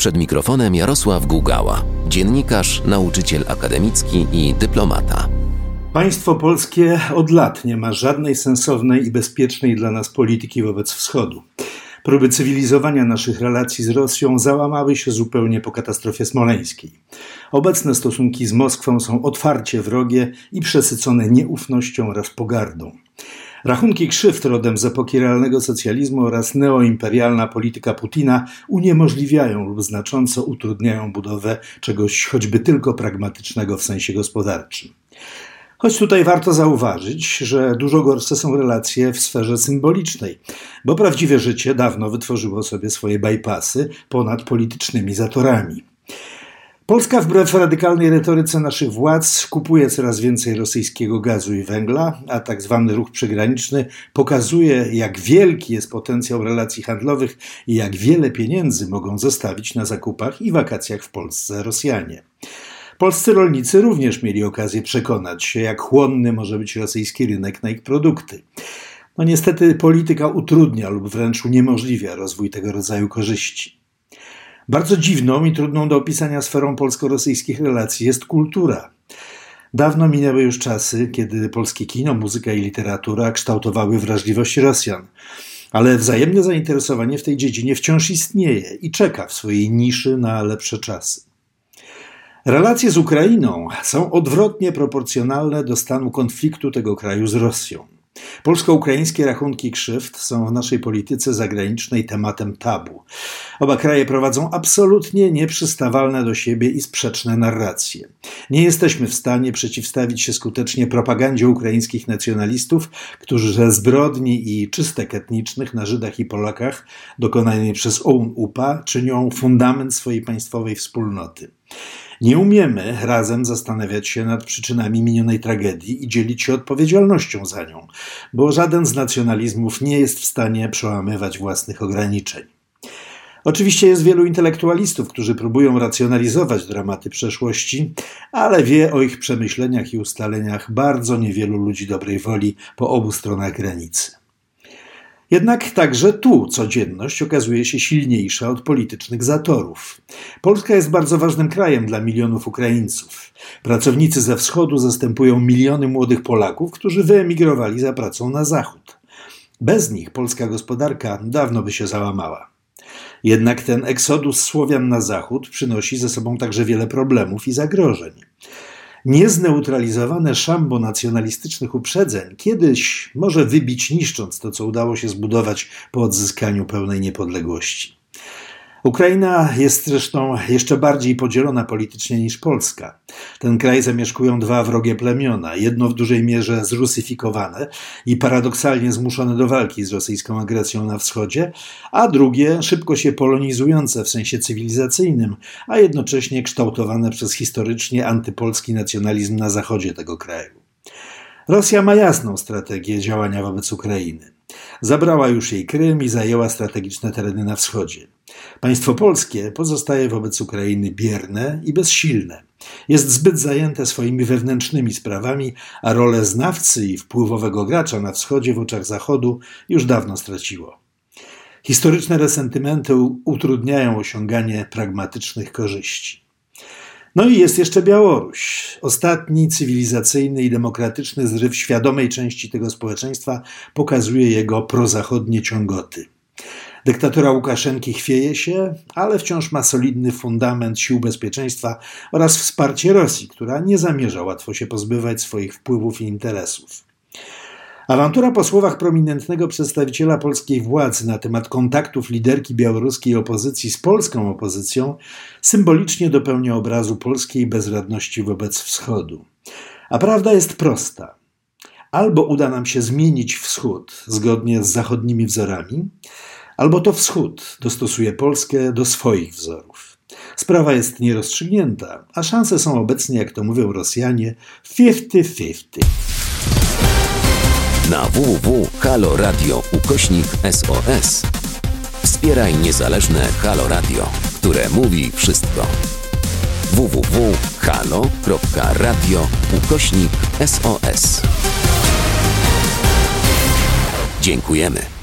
Przed mikrofonem Jarosław Gugała, dziennikarz, nauczyciel akademicki i dyplomata. Państwo polskie od lat nie ma żadnej sensownej i bezpiecznej dla nas polityki wobec Wschodu. Próby cywilizowania naszych relacji z Rosją załamały się zupełnie po katastrofie smoleńskiej. Obecne stosunki z Moskwą są otwarcie wrogie i przesycone nieufnością oraz pogardą. Rachunki krzywd rodem z epoki realnego socjalizmu oraz neoimperialna polityka Putina uniemożliwiają lub znacząco utrudniają budowę czegoś choćby tylko pragmatycznego w sensie gospodarczym. Choć tutaj warto zauważyć, że dużo gorsze są relacje w sferze symbolicznej, bo prawdziwe życie dawno wytworzyło sobie swoje bypassy ponad politycznymi zatorami. Polska wbrew radykalnej retoryce naszych władz kupuje coraz więcej rosyjskiego gazu i węgla, a tak zwany ruch przygraniczny pokazuje, jak wielki jest potencjał relacji handlowych i jak wiele pieniędzy mogą zostawić na zakupach i wakacjach w Polsce Rosjanie. Polscy rolnicy również mieli okazję przekonać się, jak chłonny może być rosyjski rynek na ich produkty. No niestety polityka utrudnia lub wręcz uniemożliwia rozwój tego rodzaju korzyści. Bardzo dziwną i trudną do opisania sferą polsko-rosyjskich relacji jest kultura. Dawno minęły już czasy, kiedy polskie kino, muzyka i literatura kształtowały wrażliwość Rosjan. Ale wzajemne zainteresowanie w tej dziedzinie wciąż istnieje i czeka w swojej niszy na lepsze czasy. Relacje z Ukrainą są odwrotnie proporcjonalne do stanu konfliktu tego kraju z Rosją. Polsko-ukraińskie rachunki krzywd są w naszej polityce zagranicznej tematem tabu. Oba kraje prowadzą absolutnie nieprzystawalne do siebie i sprzeczne narracje. Nie jesteśmy w stanie przeciwstawić się skutecznie propagandzie ukraińskich nacjonalistów, którzy ze zbrodni i czystek etnicznych na Żydach i Polakach dokonanej przez OUN-UPA czynią fundament swojej państwowej wspólnoty. Nie umiemy razem zastanawiać się nad przyczynami minionej tragedii i dzielić się odpowiedzialnością za nią, bo żaden z nacjonalizmów nie jest w stanie przełamywać własnych ograniczeń. Oczywiście jest wielu intelektualistów, którzy próbują racjonalizować dramaty przeszłości, ale wie o ich przemyśleniach i ustaleniach bardzo niewielu ludzi dobrej woli po obu stronach granicy. Jednak także tu codzienność okazuje się silniejsza od politycznych zatorów. Polska jest bardzo ważnym krajem dla milionów Ukraińców. Pracownicy ze wschodu zastępują miliony młodych Polaków, którzy wyemigrowali za pracą na zachód. Bez nich polska gospodarka dawno by się załamała. Jednak ten eksodus Słowian na zachód przynosi ze sobą także wiele problemów i zagrożeń. Niezneutralizowane szambo nacjonalistycznych uprzedzeń kiedyś może wybić niszcząc to, co udało się zbudować po odzyskaniu pełnej niepodległości. Ukraina jest zresztą jeszcze bardziej podzielona politycznie niż Polska. Ten kraj zamieszkują dwa wrogie plemiona, jedno w dużej mierze zrusyfikowane i paradoksalnie zmuszone do walki z rosyjską agresją na wschodzie, a drugie szybko się polonizujące w sensie cywilizacyjnym, a jednocześnie kształtowane przez historycznie antypolski nacjonalizm na zachodzie tego kraju. Rosja ma jasną strategię działania wobec Ukrainy. Zabrała już jej Krym i zajęła strategiczne tereny na wschodzie. Państwo polskie pozostaje wobec Ukrainy bierne i bezsilne. Jest zbyt zajęte swoimi wewnętrznymi sprawami, a rolę znawcy i wpływowego gracza na wschodzie w oczach Zachodu już dawno straciło. Historyczne resentymenty utrudniają osiąganie pragmatycznych korzyści. No i jest jeszcze Białoruś. Ostatni cywilizacyjny i demokratyczny zryw świadomej części tego społeczeństwa pokazuje jego prozachodnie ciągoty. Dyktatura Łukaszenki chwieje się, ale wciąż ma solidny fundament sił bezpieczeństwa oraz wsparcie Rosji, która nie zamierza łatwo się pozbywać swoich wpływów i interesów. Awantura po słowach prominentnego przedstawiciela polskiej władzy na temat kontaktów liderki białoruskiej opozycji z polską opozycją symbolicznie dopełnia obrazu polskiej bezradności wobec Wschodu. A prawda jest prosta. Albo uda nam się zmienić Wschód zgodnie z zachodnimi wzorami, albo to Wschód dostosuje Polskę do swoich wzorów. Sprawa jest nierozstrzygnięta, a szanse są obecnie, jak to mówią Rosjanie, 50-50. Na www.haloradio ukośnik SOS wspieraj niezależne Halo Radio, które mówi wszystko. www.halo.radio ukośnik SOS Dziękujemy.